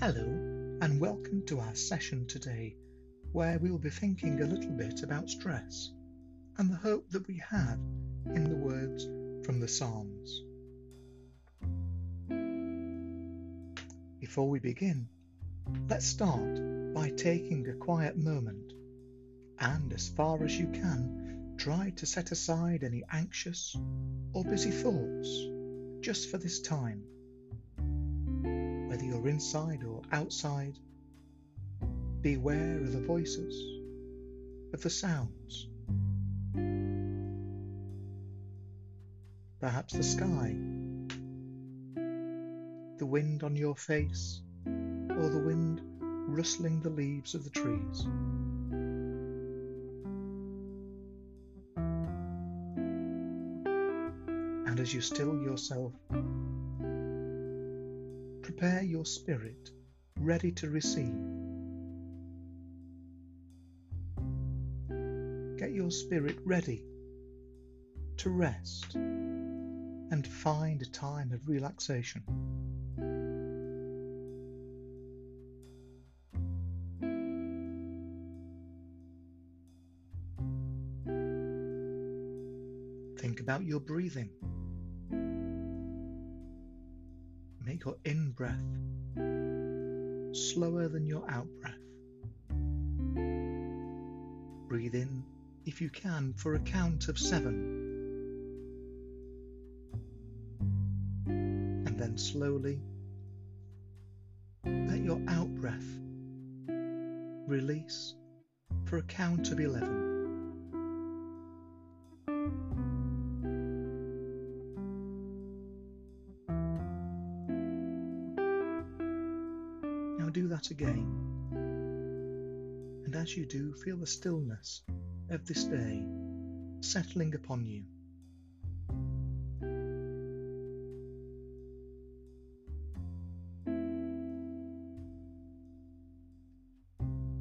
Hello, and welcome to our session today, where we will be thinking a little bit about stress and the hope that we have in the words from the Psalms. Before we begin, let's start by taking a quiet moment and, as far as you can, try to set aside any anxious or busy thoughts just for this time whether you're inside or outside. Beware of the voices, of the sounds. Perhaps the sky, the wind on your face, or the wind rustling the leaves of the trees. And as you still yourself prepare your spirit ready to receive. Get your spirit ready to rest and find a time of relaxation. Think about your breathing. Your in breath slower than your out breath. Breathe in, if you can, for a count of seven. And then slowly let your out breath release for a count of 11. Do that again. And as you do, feel the stillness of this day settling upon you.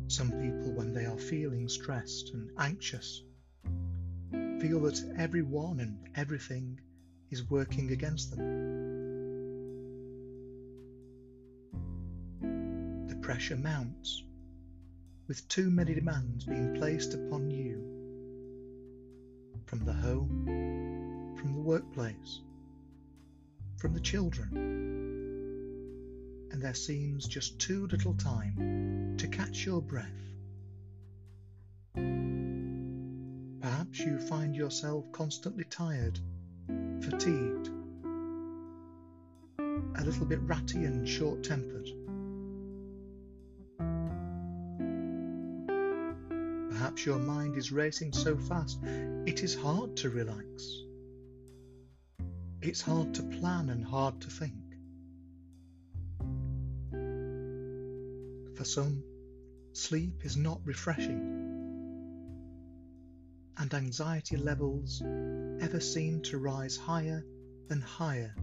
Some people, when they are feeling stressed and anxious, feel that everyone and everything is working against them. Pressure mounts, with too many demands being placed upon you from the home, from the workplace, from the children. And there seems just too little time to catch your breath. Perhaps you find yourself constantly tired, fatigued, a little bit ratty and short tempered. Perhaps your mind is racing so fast it is hard to relax. It's hard to plan and hard to think. For some, sleep is not refreshing, and anxiety levels ever seem to rise higher and higher,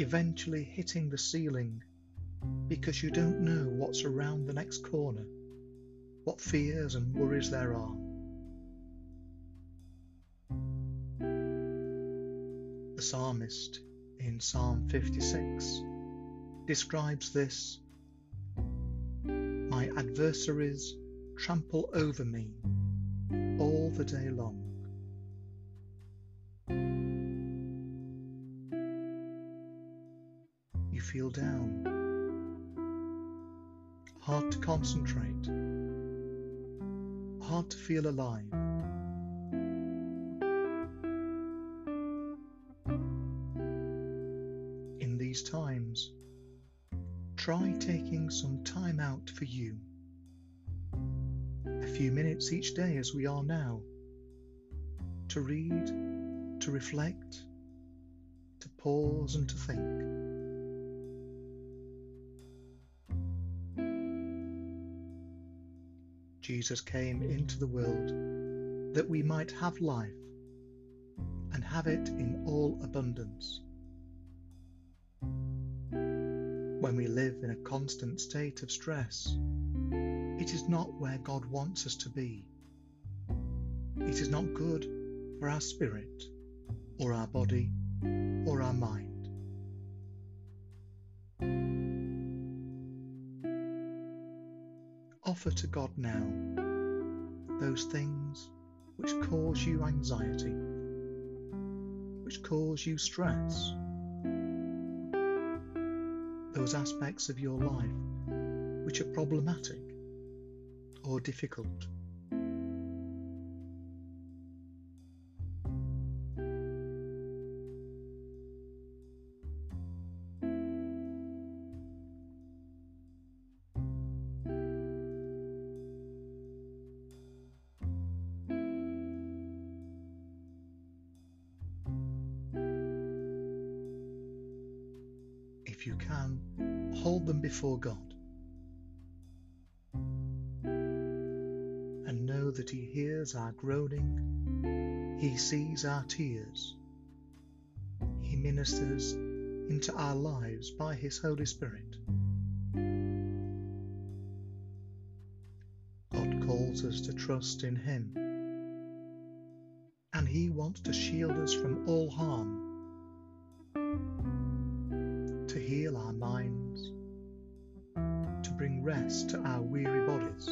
eventually hitting the ceiling because you don't know what's around the next corner what fears and worries there are. The psalmist in Psalm 56 describes this My adversaries trample over me all the day long. You feel down, hard to concentrate hard to feel alive. In these times, try taking some time out for you. A few minutes each day, as we are now, to read, to reflect, to pause, and to think. Jesus came into the world that we might have life and have it in all abundance. When we live in a constant state of stress, it is not where God wants us to be. It is not good for our spirit, or our body, or our mind. Offer to God now those things which cause you anxiety, which cause you stress, those aspects of your life which are problematic or difficult. If you can, hold them before God. And know that He hears our groaning, He sees our tears, He ministers into our lives by His Holy Spirit. God calls us to trust in Him, and He wants to shield us from all harm heal our minds, to bring rest to our weary bodies.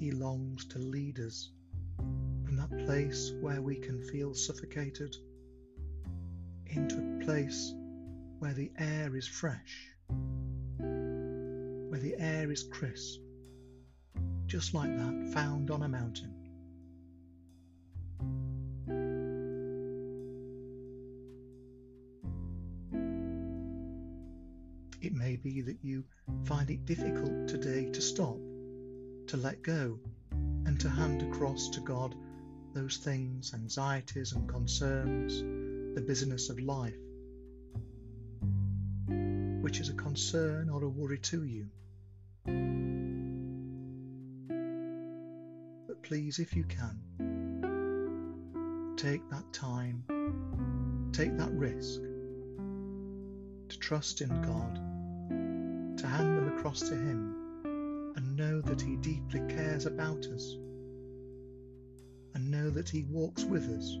He longs to lead us from that place where we can feel suffocated into a place where the air is fresh, where the air is crisp, just like that found on a mountain. It may be that you find it difficult today to stop, to let go, and to hand across to God those things, anxieties and concerns, the business of life, which is a concern or a worry to you. But please, if you can, take that time, take that risk to trust in God to hand them across to Him and know that He deeply cares about us and know that He walks with us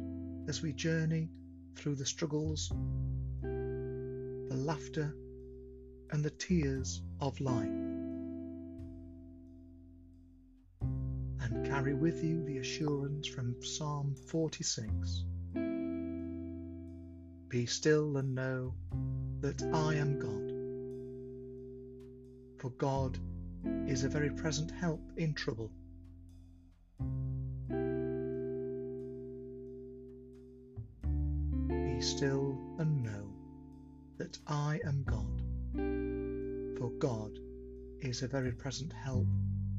as we journey through the struggles, the laughter, and the tears of life. And carry with you the assurance from Psalm 46 Be still and know that I am God for God is a very present help in trouble. Be still and know that I am God, for God is a very present help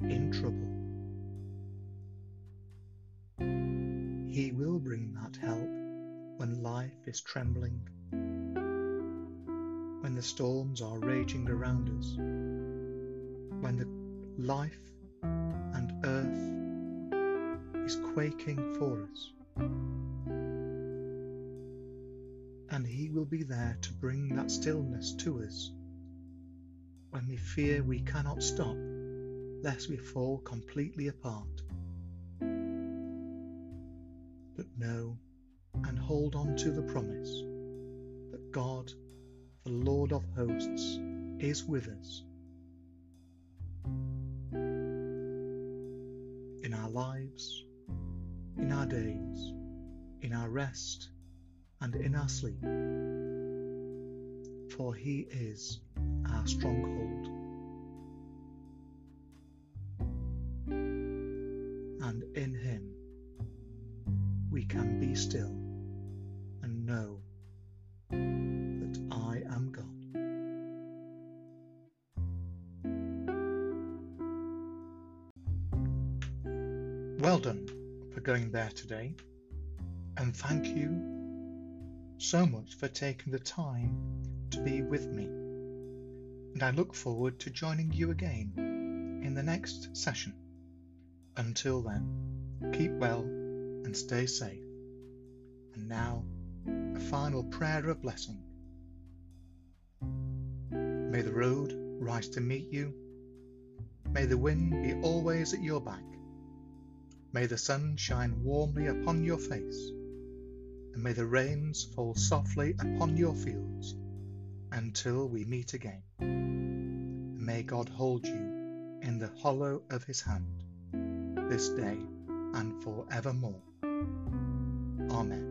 in trouble. He will bring that help when life is trembling, when the storms are raging around us when the life and earth is quaking for us. And He will be there to bring that stillness to us when we fear we cannot stop lest we fall completely apart. But know and hold on to the promise that God, the Lord of hosts, is with us lives, in our days, in our rest, and in our sleep. For He is our stronghold. Well done for going there today, and thank you so much for taking the time to be with me. And I look forward to joining you again in the next session. Until then, keep well and stay safe. And now, a final prayer of blessing. May the road rise to meet you. May the wind be always at your back May the sun shine warmly upon your face. and may the rains fall softly upon your fields until we meet again. May God hold you in the hollow of his hand this day and for evermore. Amen.